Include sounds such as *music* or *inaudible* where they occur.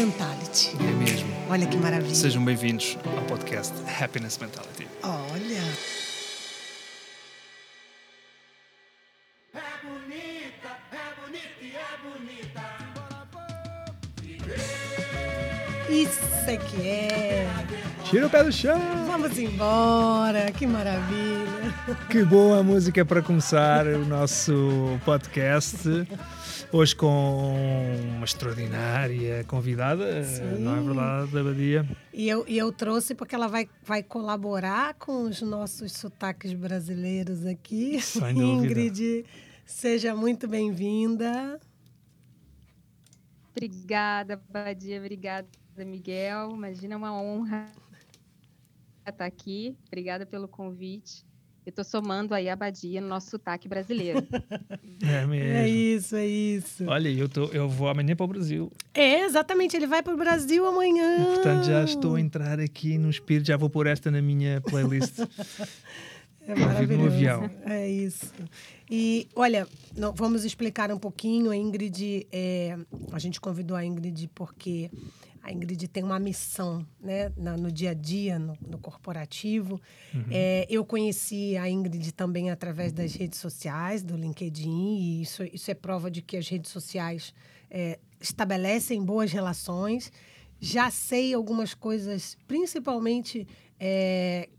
Mentality. É mesmo. Olha que maravilha. Sejam bem-vindos ao podcast Happiness Mentality. Olha. É bonita, é bonita e é bonita. Isso é que é. Tira o pé do chão! Vamos embora. Que maravilha. Que boa música para começar o nosso podcast. Hoje com uma extraordinária convidada, Sim. não é verdade, Abadia? E eu, e eu trouxe porque ela vai, vai colaborar com os nossos sotaques brasileiros aqui. Sem dúvida. Ingrid, seja muito bem-vinda. Obrigada, Badia. Obrigada, Miguel. Imagina uma honra estar aqui. Obrigada pelo convite. Eu estou somando aí a Badia no nosso sotaque brasileiro. *laughs* É mesmo. É isso, é isso. Olha, eu, tô, eu vou amanhã para o Brasil, É, exatamente. Ele vai para o Brasil amanhã. portanto já estou a entrar aqui no espírito, já vou pôr esta na minha playlist. *laughs* É vir no maravilhoso. avião. É isso. E, olha, não- vamos explicar um pouquinho. A Ingrid, é, a gente convidou a Ingrid porque a Ingrid tem uma missão né, na- no dia a dia, no, no corporativo. É, eu conheci a Ingrid também através das redes sociais, do LinkedIn, e isso, isso é prova de que as redes sociais é, estabelecem boas relações. Já sei algumas coisas, principalmente é, que